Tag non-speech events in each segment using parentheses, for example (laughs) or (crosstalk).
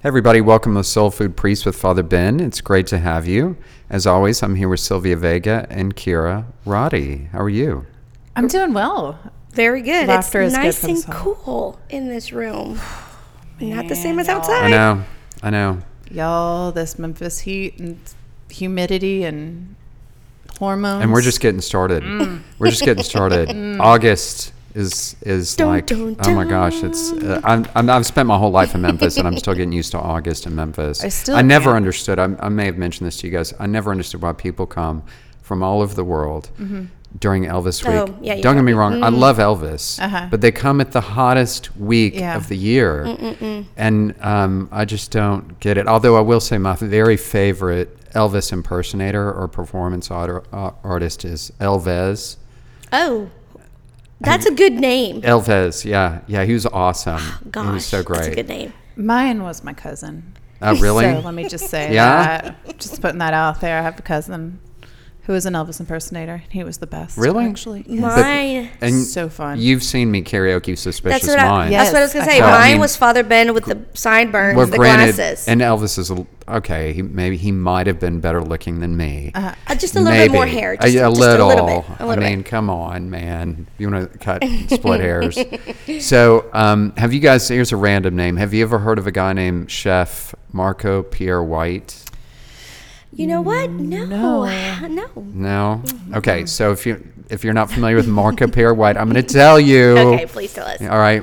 Hey everybody, welcome to Soul Food Priest with Father Ben. It's great to have you. As always, I'm here with Sylvia Vega and Kira Roddy. How are you? I'm doing well. Very good. Laughter it's is good nice for and soul. cool in this room. (sighs) Not the same as y'all. outside. I know, I know. Y'all, this Memphis heat and humidity and hormones. And we're just getting started. Mm. We're just getting started. (laughs) August is is Dun, like dun, oh my gosh, it's uh, I'm, I'm I've spent my whole life in Memphis and I'm still getting used to August in Memphis. (laughs) I still I never understood. I, I may have mentioned this to you guys. I never understood why people come from all over the world. During Elvis week, Oh, yeah, don't get me wrong. I love Elvis, Uh-huh. but they come at the hottest week Yeah. of the year, and um, I just don't get it. Although I will say, my very favorite Elvis impersonator or performance art, uh, artist is Elvis. Oh, that's a good name. Elvis, yeah, yeah, he was awesome. Gosh, he was so great. That's a good name. Mine was my cousin. Oh, really? (laughs) So let me just say Yeah? that. Just putting that out there. I have a cousin who is an Elvis impersonator. He was the best. Really? Actually. Yes. Mine. and so fun. You've seen me karaoke "Suspicious That's what, I, Mind." that's what I was gonna say. saw. I Mine mean- was Father Ben with the sideburns, well, the granted, glasses. and Elvis is a, okay. He maybe he might have been better looking than me. Uh, just a little bit more hair. Just, a, a just little. a little bit. A little I mean, bit. come on, man. You want to cut (laughs) split hairs? So, um, have you guys? Here's a random name. Have you ever heard of a guy named Chef Marco Pierre White? You know what? No. No. (laughs) No. No. Okay. So if you if you're not familiar with Marco Pierre White, I'm going to tell you. (laughs) Okay, please tell us. All right.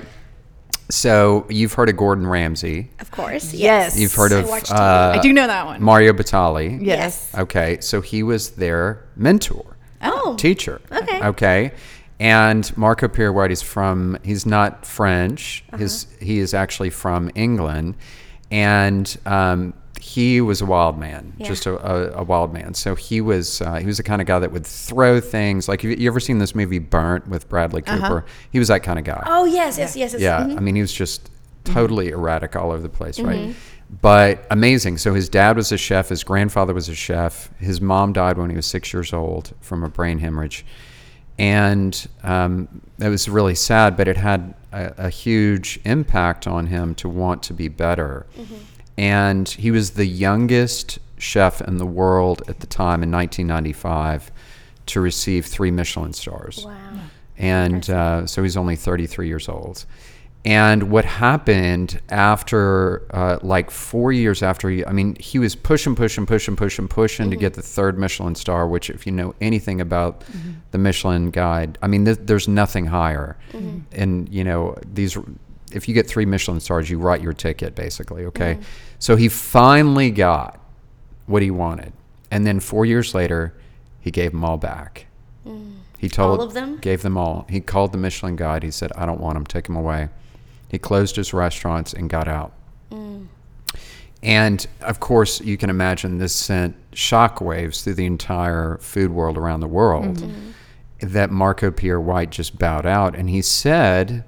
So you've heard of Gordon Ramsay. Of course. Yes. You've heard I of watched uh, I do know that one. Mario Batali. yes. Okay. So he was their mentor. Oh. teacher. Okay. Okay. And Marco Pierre White is from, he's not French. Uh-huh. His, he is actually from England. And um, he was a wild man, Yeah. just a, a, a wild man. So he was, uh, he was the kind of guy that would throw things. Like, you, you ever seen this movie Burnt with Bradley Cooper? He was that kind of guy. Oh yes, yes, yes. yes. Yeah, Mhm. I mean, he was just totally erratic all over the place, right? But amazing. So his dad was a chef. His grandfather was a chef. His mom died when he was six years old from a brain hemorrhage, and um, it was really sad. But it had a, a huge impact on him to want to be better. And he was the youngest chef in the world at the time in 1995 to receive three Michelin stars Wow. and uh, so he's only 33 years old. And what happened after, uh, like four years after he, I mean, he was pushing, pushing, pushing, pushing, pushing to get the third Michelin star, which, if you know anything about the Michelin guide, I mean, th- there's nothing higher. And, you know, these, if you get three Michelin stars, you write your ticket, basically, okay? Mm-hmm. So he finally got what he wanted. And then four years later, he gave them all back. Mm. He told All of them? gave them all. He called the Michelin guide. He said, "I don't want them. Take them away." He closed his restaurants and got out. Mm. And of course, you can imagine this sent shockwaves through the entire food world around the world. Mm-hmm. That Marco Pierre White just bowed out, and he said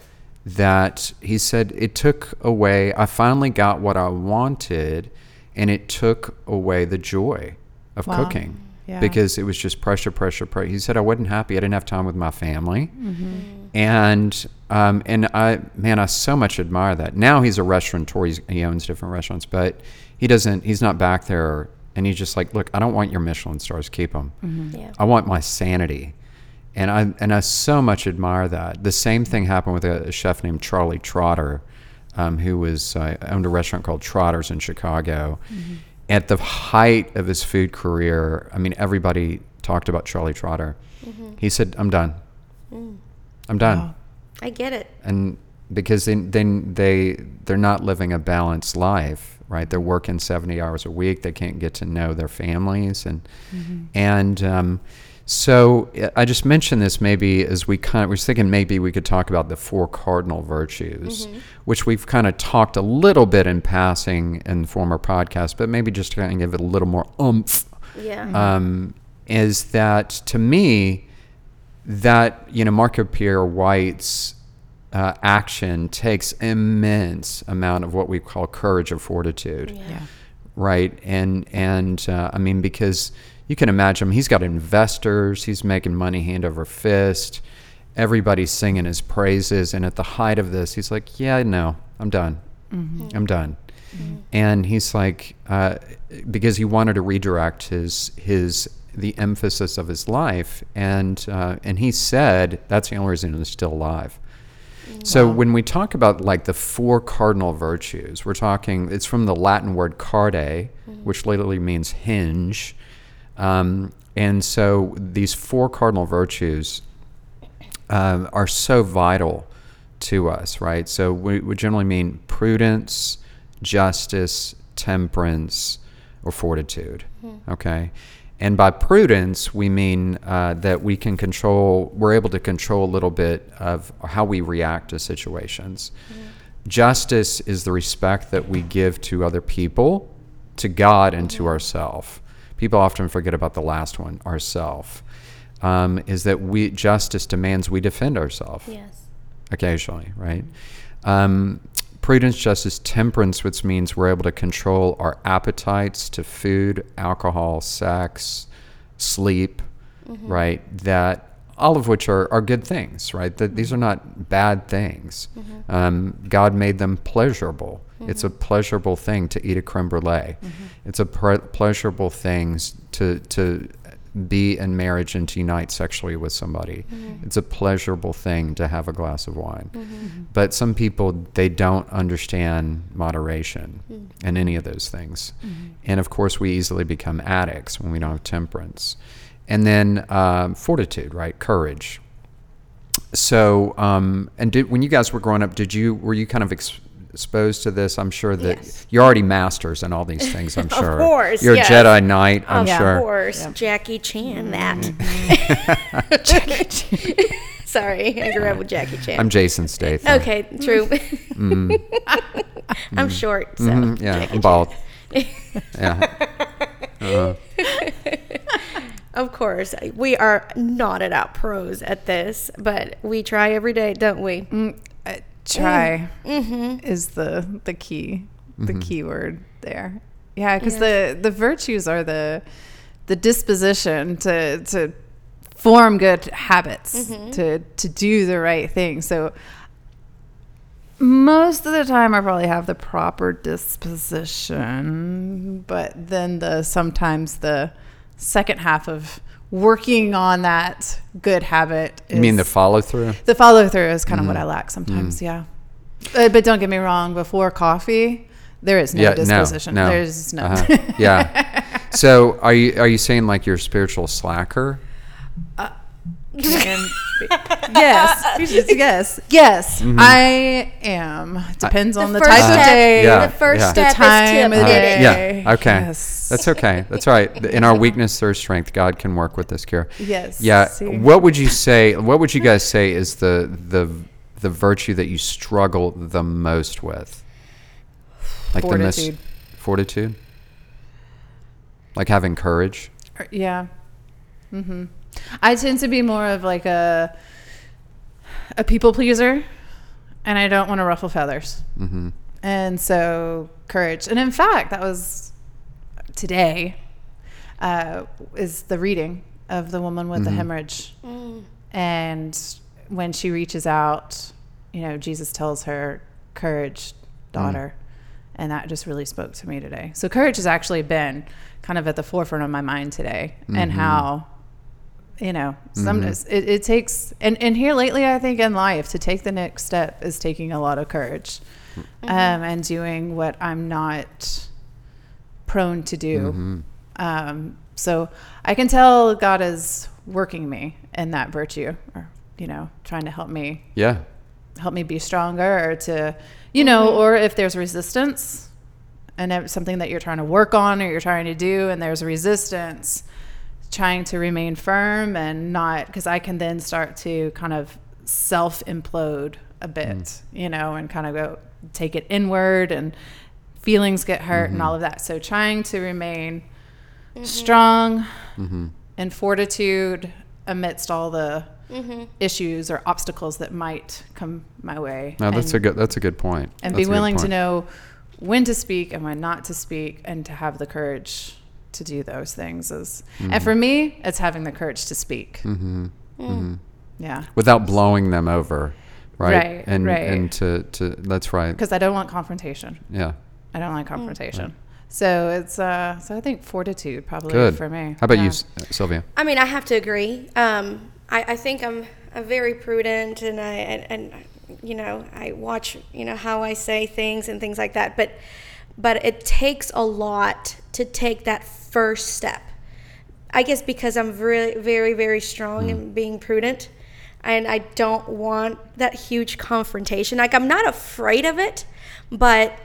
that he said it took away. I finally got what I wanted, and it took away the joy of Wow. cooking Yeah. because it was just pressure, pressure, pressure. He said I wasn't happy. I didn't have time with my family, and um, and I man, I so much admire that. Now he's a restaurateur. He's, he owns different restaurants, but he doesn't. He's not back there, and he's just like, look, I don't want your Michelin stars. Keep them. Yeah. I want my sanity. And I and I so much admire that. The same thing happened with a, chef named Charlie Trotter, um, who was uh, owned a restaurant called Trotters in Chicago. At the height of his food career, I mean, everybody talked about Charlie Trotter. He said, "I'm done. I'm done." Wow. I get it. and because then then they they're not living a balanced life right they're working 70 hours a week they can't get to know their families and and um, so I- i just mentioned this maybe as we kind of was thinking maybe we could talk about the four cardinal virtues which we've kind of talked a little bit in passing in former podcasts but maybe just to kind of give it a little more oomph Yeah. um, is that to me that you know Marco Pierre White's uh, action takes immense amount of what we call courage or fortitude, Yeah. right? And and uh, I mean because you can imagine he's got investors, he's making money hand over fist, everybody's singing his praises, and at the height of this, he's like, yeah, no, I'm done. I'm done. And he's like, uh, because he wanted to redirect his his the emphasis of his life, and uh, and he said that's the only reason he's still alive. So when we talk about like the four cardinal virtues, we're talking. It's from the Latin word cardo, which literally means hinge, um, and so these four cardinal virtues um, are so vital to us, right? So we, we generally mean prudence, justice, temperance, or fortitude. Okay. And by prudence, we mean uh, that we can control, we're able to control a little bit of how we react to situations. Justice is the respect that we give to other people, to God, and to ourselves. People often forget about the last one, ourself. Um, is that we justice demands we defend ourselves Yes. occasionally, right? Um, prudence, justice, temperance, which means we're able to control our appetites to food, alcohol, sex, sleep, right? That all of which are, are good things, right? That these are not bad things. Mm-hmm. Um, God made them pleasurable. It's a mm-hmm. pleasurable thing to eat a creme brulee. Mm-hmm. It's a pre- pleasurable thing to to be in marriage and to unite sexually with somebody. It's a pleasurable thing to have a glass of wine. But some people they don't understand moderation in any of those things. And of course we easily become addicts when we don't have temperance. And then um, fortitude, right? Courage. So, um, and did, when you guys were growing up, did you were you kind of ex- exposed to this? I'm sure that Yes. you're already masters in all these (laughs) things. I'm Of sure. course, you're yes. a Jedi Knight. I'm of sure. course, Yeah. Jackie Chan. That. Mm-hmm. (laughs) (laughs) Sorry, I grew up with Jackie Chan. I'm Jason Statham. okay, true. I'm short, so Mhm, yeah, I'm bald. yeah. Uh, of course we are not at out pros at this, but we try every day, don't we? Mm, uh, try is the the key the key word there. Yeah, because the the virtues are the the disposition to to form good habits to to do the right thing. So most of the time I probably have the proper disposition, but then the sometimes the second half of working on that good habit you mean the follow through? the follow through is kind of what I lack sometimes. Yeah, uh, but don't get me wrong. Before coffee, there is no yeah, disposition. no, no. There's no. Uh-huh. (laughs) yeah. So are you are you saying like you're a spiritual slacker? (laughs) Can be- (laughs) yes, (laughs) yes, yes. I am. Depends on the, type of day. Yeah, the first yeah. step The time is to admit it. Yeah. Okay. Yes. That's okay. That's all right. In our weakness, there's strength. God can work with this cure. Yes. Yeah. See? What would you say? What would you guys say is the the the virtue that you struggle the most with? Like the Fortitude. mis- fortitude. Like having courage. Or- Yeah. hmm I tend to be more of like a a people pleaser, and I don't want to ruffle feathers. Mm-hmm. And so courage. And in fact, that was today uh, is the reading of the woman with the hemorrhage. And when she reaches out, you know, Jesus tells her, "Courage, daughter." And that just really spoke to me today. So courage has actually been kind of at the forefront of my mind today, and how you know some it, it takes and and here lately i think in life to take the next step is taking a lot of courage um, and doing what i'm not prone to do. Um, so i can tell god is working me in that virtue or you know trying to help me Yeah. help me be stronger or to you know or if there's resistance and it's something that you're trying to work on or you're trying to do and there's resistance trying to remain firm and not because i can then start to kind of self implode a bit mm. you know and kind of go take it inward and feelings get hurt and mm-hmm. all of that. So trying to remain mm-hmm. strong mm-hmm. and fortitude amidst all the issues or obstacles that might come my way No, that's and, a good. That's a good point. and That's be willing to know when to speak and when not to speak and to have the courage to do those things is Mm-hmm. and for me it's having the courage to speak Mhm. Mhm. yeah Without blowing them over, right? Right, and right. and to to that's right. because I don't want confrontation. Yeah, I don't like confrontation. So it's uh so I think fortitude probably good for me. How about Yeah. you, Sylvia? I mean, I have to agree. Um, I, I think I'm, I'm very prudent, and I and, and you know I watch you know how I say things and things like that. But but it takes a lot to take that first step. I guess because I'm really very very strong mm. in being prudent, and I don't want that huge confrontation. Like I'm not afraid of it, but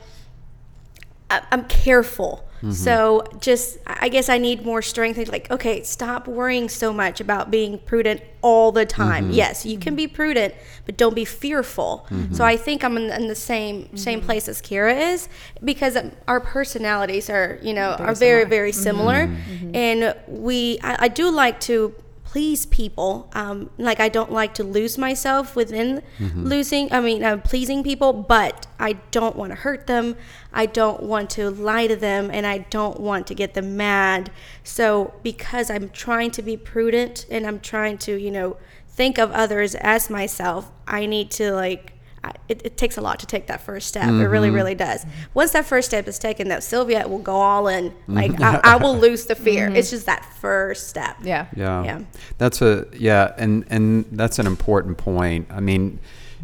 I'm careful. Mm-hmm. So just, I guess I need more strength. It's Like, okay, stop worrying so much about being prudent all the time. Mm-hmm. Yes, you can be prudent, but don't be fearful. Mm-hmm. So I think I'm in, in the same same place as Kira is because um, our personalities are, you know, are very very similar, and we. I, I do like to please people. Um, like I don't like to lose myself within losing. I mean, uh, pleasing people, but I don't want to hurt them. I don't want to lie to them, and I don't want to get them mad. So because I'm trying to be prudent and I'm trying to, you know, think of others as myself, I need to like. I- It, it takes a lot to take that first step. It really, mm-hmm. really does. Once that first step is taken, though, Sylvia will go all in. Mm-hmm. Like I, I will (laughs) lose the fear. Mm-hmm. It's just that first step. Yeah. Yeah. Yeah. That's a yeah, and and that's an important point. I mean,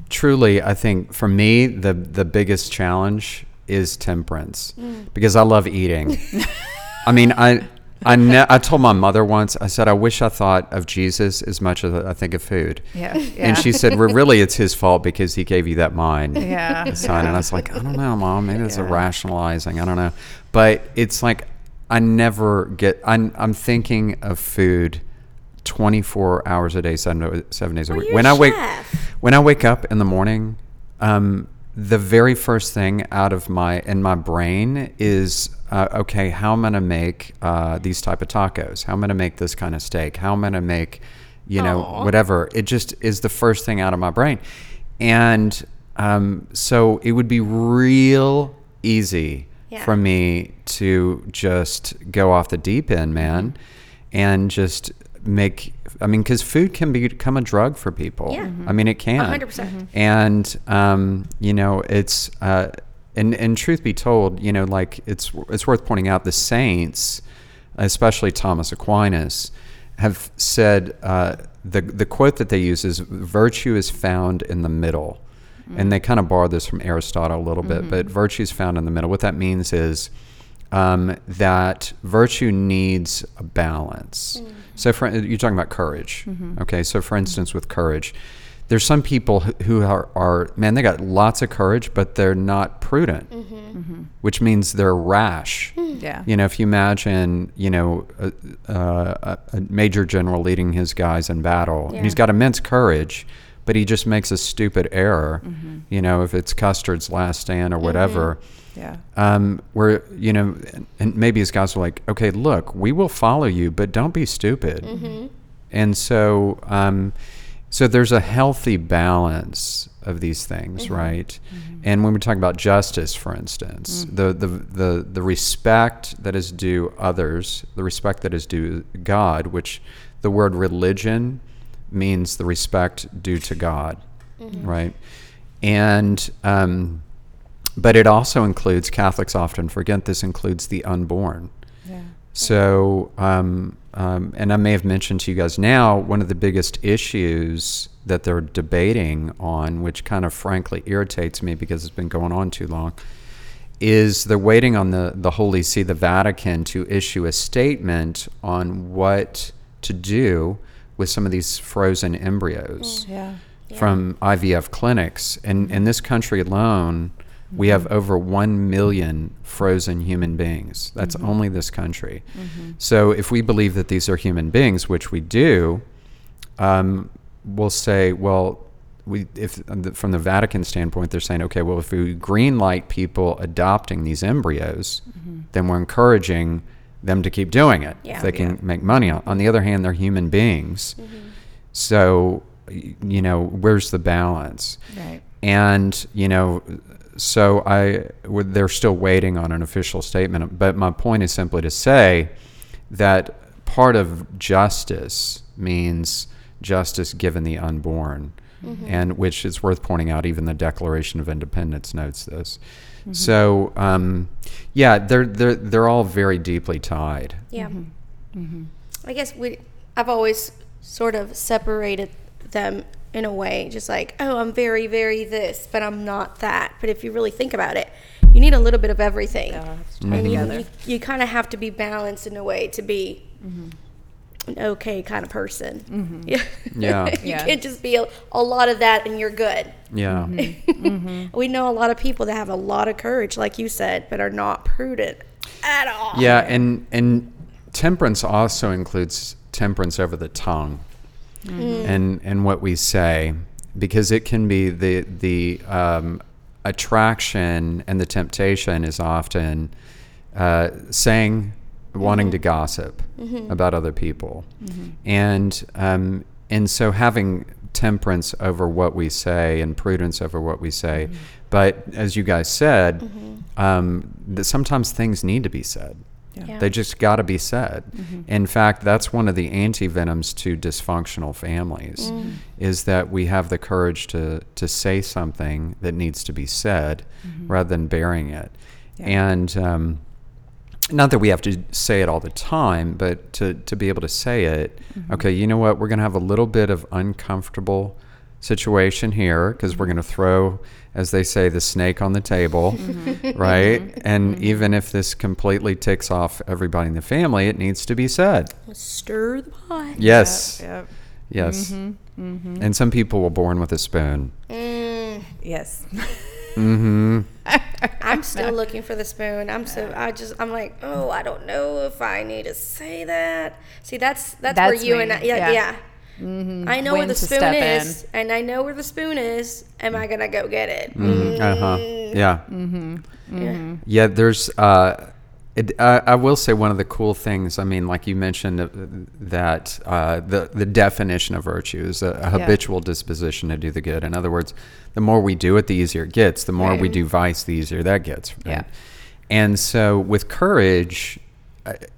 truly, I think for me the the biggest challenge is temperance mm. because I love eating. (laughs) I mean, I I ne- I told my mother once. I said I wish I thought of Jesus as much as I think of food. Yeah. yeah. And she said, "Well, really, it's his fault because he gave you that mind." Yeah. son. And I was like, I don't know, mom. Maybe it's a rationalizing. I don't know. But it's like I never get. I'm I'm thinking of food. 24 hours a day, seven, seven days a Well, week. When a I wake, chef. when I wake up in the morning, um, the very first thing out of my in my brain is, uh, okay, how am I gonna make uh, these type of tacos? How am I gonna make this kind of steak? How am I gonna make, you know, Aw. whatever? It just is the first thing out of my brain, and um, so it would be real easy Yeah. for me to just go off the deep end, man, and just make. I mean, because food can become a drug for people. Yeah. I mean, it can. 100%. And um, you know, it's uh, and and truth be told, you know, like it's it's worth pointing out the saints, especially Thomas Aquinas, have said uh, the the quote that they use is virtue is found in the middle. And they kind of borrow this from Aristotle a little bit, but virtue is found in the middle. What that means is um, that virtue needs a balance. So, for, you're talking about courage. Okay, so for instance, with courage, there's some people who- who are, are, man, they got lots of courage, but they're not prudent, mm-hmm. Mm-hmm. which means they're rash. Mm-hmm. Yeah. You know, if you imagine, you know, a, a, a major general leading his guys in battle, and he's Yeah. got immense courage, but he just makes a stupid error. You know, if it's Custer's last stand or whatever Yeah. um, where you know, and- and maybe his guys were like, "Okay, look, we will follow you, but don't be stupid." And so, um, so there's a healthy balance of these things, right? And when we talk about justice, for instance, the, the the the respect that is due others, the respect that is due God, which the word religion means the respect due to God, right? And um, but it also includes Catholics often forget this includes the unborn. Yeah. So, um, um, and I may have mentioned to you guys now, one of the biggest issues that they're debating on, which kind of frankly irritates me because it's been going on too long, is they're waiting on the, the Holy See, the Vatican, to issue a statement on what to do with some of these frozen embryos Yeah. from IVF clinics. And in this country alone, we have over 1 million frozen human beings. That's mm-hmm. only this country. Mm-hmm. So if we believe that these are human beings, which we do, um, we'll say, well, we, if from the Vatican standpoint, they're saying, okay, well, if we green light people adopting these embryos, mm-hmm. then we're encouraging them to keep doing it Yeah. if they can make money on. On the other hand, they're human beings, so you know, where's the balance? Right. And you know, so I would- they're still waiting on an official statement. But my point is simply to say that part of justice means justice given the unborn. Mm-hmm. and which is worth pointing out. Even the Declaration of Independence notes this. Mm-hmm. So, um, yeah, they're they're they're all very deeply tied. Yeah. Mm-hmm. I guess we. I've always sort of separated them in a way, just like, oh, I'm very, very this, but I'm not that. But if you really think about it, you need a little bit of everything. and you, you, you kind of have to be balanced in a way to be an okay kind of person. (laughs) Yeah. Yeah. (laughs) you Yeah. can't just be a, a lot of that and you're good. Yeah. (laughs) We know a lot of people that have a lot of courage, like you said, but are not prudent at all. Yeah, and and temperance also includes temperance over the tongue, and and what we say, because it can be the the um, attraction and the temptation is often uh, saying, wanting to gossip about other people, and um, and so having temperance over what we say and prudence over what we say. But as you guys said, um, that sometimes things need to be said. Yeah. They just got to be said. Mm-hmm. In fact, that's one of the antivenoms to dysfunctional families mm. is that we have the courage to to say something that needs to be said mm-hmm. rather than burying it. And um, not that we have to say it all the time, but to, to be able to say it, mm-hmm. okay, you know what, we're going to have a little bit of uncomfortable situation here because we're going to throw, as they say, the snake on the table, mm-hmm. (laughs) right? Mm-hmm. And mm-hmm. even if this completely ticks off everybody in the family, it needs to be said. Stir the pot. Yes. Yep. Yes. And some people were born with a spoon. Mm, Yes. (laughs) Mm-hmm. (laughs) I'm still looking for the spoon. I'm so I just I'm like, oh, I don't know if I need to say that. See, that's that's, where you me, and I, yeah, yeah. yeah. I know where the spoon is, in. and I know where the spoon is. Am I gonna go get it? Uh huh. Yeah. Yeah. Yeah, there's. Uh, it, I, I will say one of the cool things. I mean, like you mentioned, uh, that uh, the the definition of virtue is a, a habitual disposition to do the good. In other words, the more we do it, the easier it gets. The more we do vice, the easier that gets. right? Yeah. And so with courage, uh,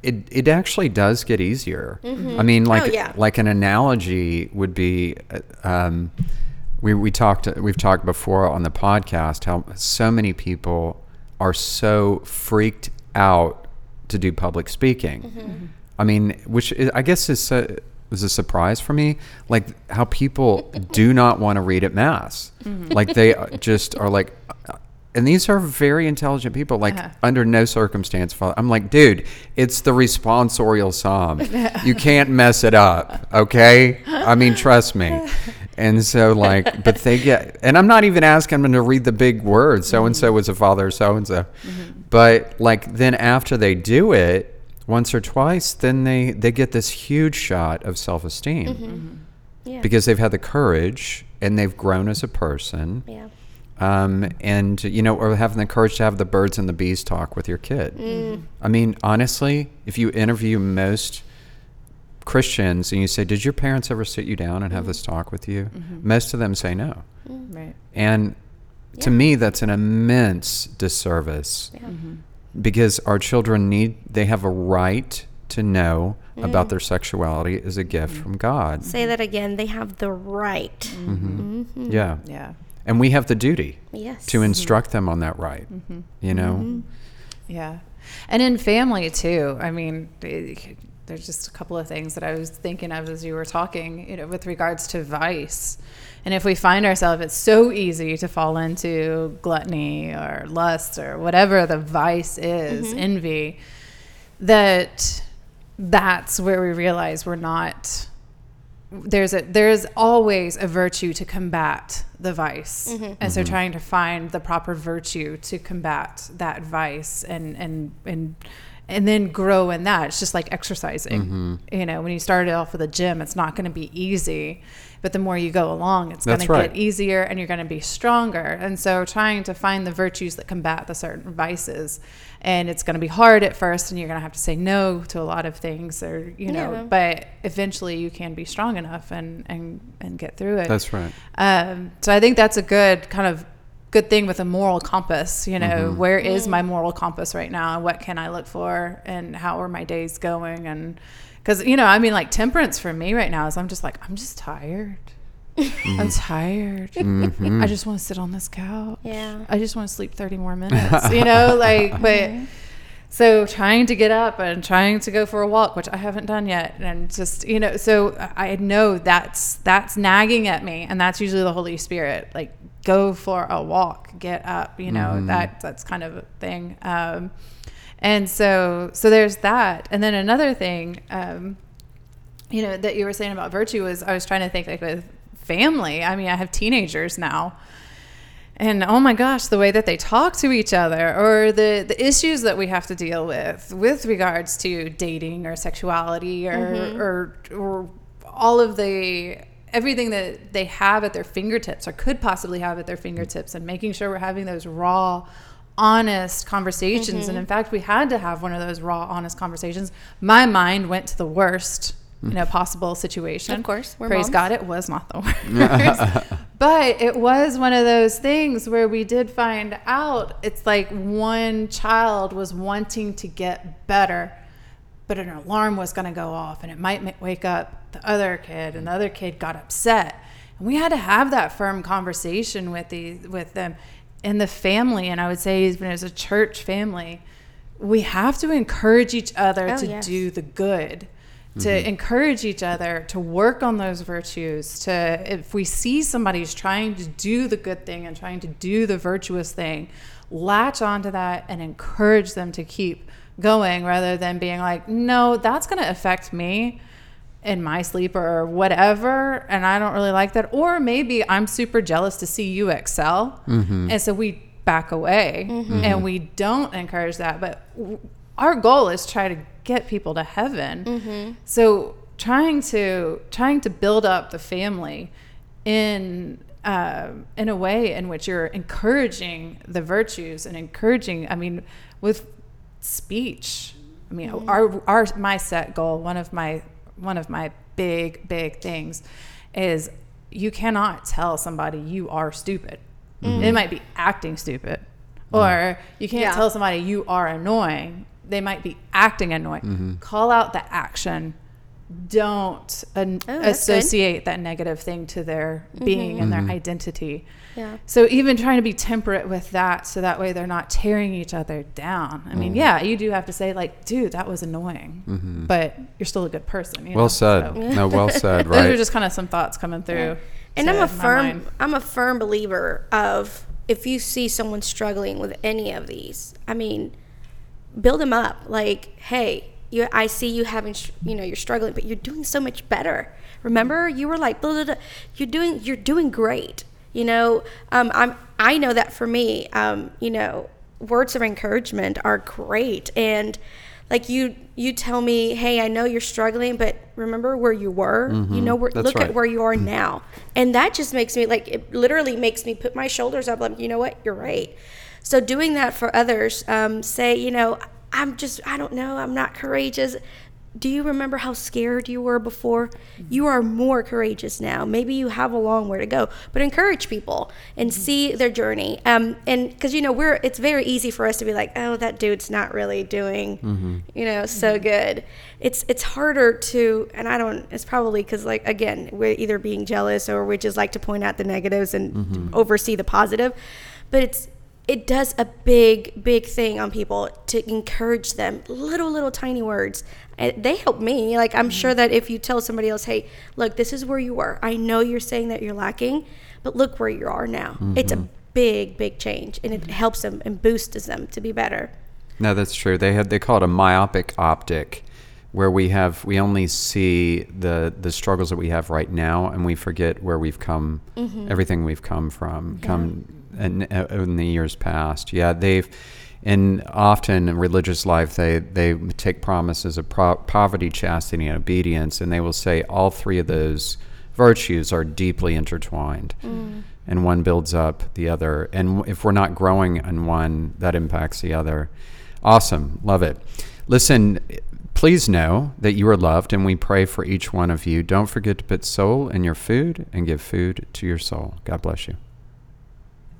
it it actually does get easier. I mean, like Oh, yeah. like an analogy would be. uh, Um, we, we talked we've talked before on the podcast how so many people are so freaked out to do public speaking. I mean, which is, I guess is a, was a surprise for me. Like how people do not want to read at mass. Like they uh, just are like. And these are very intelligent people. Like Uh-huh. under no circumstance, follow- I'm like, dude, it's the responsorial psalm. (laughs) you can't mess it up, okay? I mean, trust me. And so, like, but they get, and I'm not even asking them to read the big words. So and so mm-hmm. was a father, so and so. Mm-hmm. But like, then after they do it once or twice, then they they get this huge shot of self esteem mm-hmm. Yeah. because they've had the courage and they've grown as a person. yeah. Um, and you know, or having the courage to have the birds and the bees talk with your kid. Mm. I mean, honestly, if you interview most Christians and you say, "Did your parents ever sit you down and have this talk with you?" Most of them say no. Right. And to me, that's an immense disservice Yeah. because our children need they have a right to know Mm. about their sexuality as a gift from God. Say that again. They have the right. Mm-hmm. Yeah. Yeah. And we have the duty Yes. to instruct them on that right. Mm-hmm. You know? Mm-hmm. Yeah. And in family too. I mean, there's just a couple of things that I was thinking of as you were talking, you know, with regards to vice. And if we find ourselves, it's so easy to fall into gluttony or lust or whatever the vice is, mm-hmm. envy, that that's where we realize we're not there's a there's always a virtue to combat the vice. Mm-hmm. And so mm-hmm. trying to find the proper virtue to combat that vice and and and and then grow in that. It's just like exercising. You know when you start off with a gym it's not going to be easy but the more you go along it's going That's to get easier and you're going to be stronger. And so trying to find the virtues that combat the certain vices and it's going to be hard at first and you're going to have to say no to a lot of things or you know Yeah. but eventually you can be strong enough and and and get through it. That's right. um, so I think that's a good kind of good thing with a moral compass. You know, Mm-hmm. where is my mm. moral compass right now, and what can I look for, and how are my days going, and because you know, I mean, like temperance for me right now is I'm just like I'm just tired. Mm-hmm. I'm tired. Mm-hmm. I just want to sit on this couch. Yeah. I just want to sleep 30 more minutes, you know, (laughs) like, but mm-hmm. so trying to get up and trying to go for a walk, which I haven't done yet. And just, you know, so I know that's, that's nagging at me. And that's usually the Holy Spirit, like go for a walk, get up, you know, that, that's kind of a thing. Um, and so, so there's that. And then another thing, um, you know, that you were saying about virtue was I was trying to think like with family. I mean, I have teenagers now and oh my gosh the way that they talk to each other or the the issues that we have to deal with with regards to dating or sexuality or or, or all of the everything that they have at their fingertips or could possibly have at their fingertips and making sure we're having those raw honest conversations. And mm-hmm. in fact we had to have one of those raw honest conversations. My mind went to the worst you know mm. possible situation. Of course, we're praise moms. god it was not the (laughs) worst. But it was one of those things where we did find out it's like one child was wanting to get better but an alarm was going to go off and it might wake up the other kid and the other kid got upset. And we had to have that firm conversation with the with them. In the family and i would say even as a church family we have to encourage each other Oh, to yes. do the good to mm-hmm. encourage each other to work on those virtues to if we see somebody's trying to do the good thing and trying to do the virtuous thing latch onto that and encourage them to keep going rather than being like no that's going to affect me in my sleep or whatever and i don't really like that. Or maybe i'm super jealous to see you excel mm-hmm. and so we back away mm-hmm. and we don't encourage that but w- our goal is try to get people to heaven. Mm-hmm. So trying to trying to build up the family in uh, in a way in which you're encouraging the virtues and encouraging i mean with speech. I mean mm-hmm. our our my set goal one of my one of my big big things is you cannot tell somebody you are stupid. Mm-hmm. It might be acting stupid mm-hmm. or you can't Yeah. tell somebody you are annoying. They might be acting annoying. Call out the action don't an- Oh, that's good. associate that negative thing to their mm-hmm. being and their mm-hmm. identity Yeah. so even trying to be temperate with that so that way they're not tearing each other down i mean mm-hmm. yeah you do have to say like dude that was annoying but you're still a good person you know? Well said. So- No, well (laughs) said. Right. those are just kind of some thoughts coming through And I'm a firm. I'm a firm believer of if you see someone struggling with any of these, I mean, build them up. Like, hey, you I see you having you know, you're struggling, but you're doing so much better. Remember, you were like blah, blah, blah. you're doing you're doing great. You know, um, I'm I know that for me, um, you know, words of encouragement are great and like you you tell me hey i know you're struggling but remember where you were you know where, look right. at where you are now and that just makes me like it literally makes me put my shoulders up like you know what you're right so doing that for others um, say you know i'm just i don't know i'm not courageous. Do you remember how scared you were before? Mm-hmm. You are more courageous now. Maybe you have a long way to go but encourage people and mm-hmm. see their journey. Um, and because you know we're it's very easy for us to be like oh that dude's not really doing mm-hmm. you know so good. It's it's harder to and i don't it's probably because like again we're either being jealous or we just like to point out the negatives and oversee the positive but it's it does a big big thing on people to encourage them. Little little tiny words. And they help me. Like i'm sure that if you tell somebody else hey look this is where you were i know you're saying that you're lacking but look where you are now. It's a mm-hmm. big big change and it helps them and boosts them to be better. No, that's true. They had they call it a myopic optic, where we have we only see the the struggles that we have right now, and we forget where we've come, mm-hmm. everything we've come from, come in, in the years past. Yeah, they've. And often in religious life, they, they take promises of pro- poverty, chastity, and obedience, and they will say all three of those virtues are deeply intertwined. Mm. And one builds up the other. And if we're not growing in one that impacts the other. Awesome. Love it. Listen please know that you are loved and we pray for each one of you. Don't forget to put soul in your food and give food to your soul. God bless you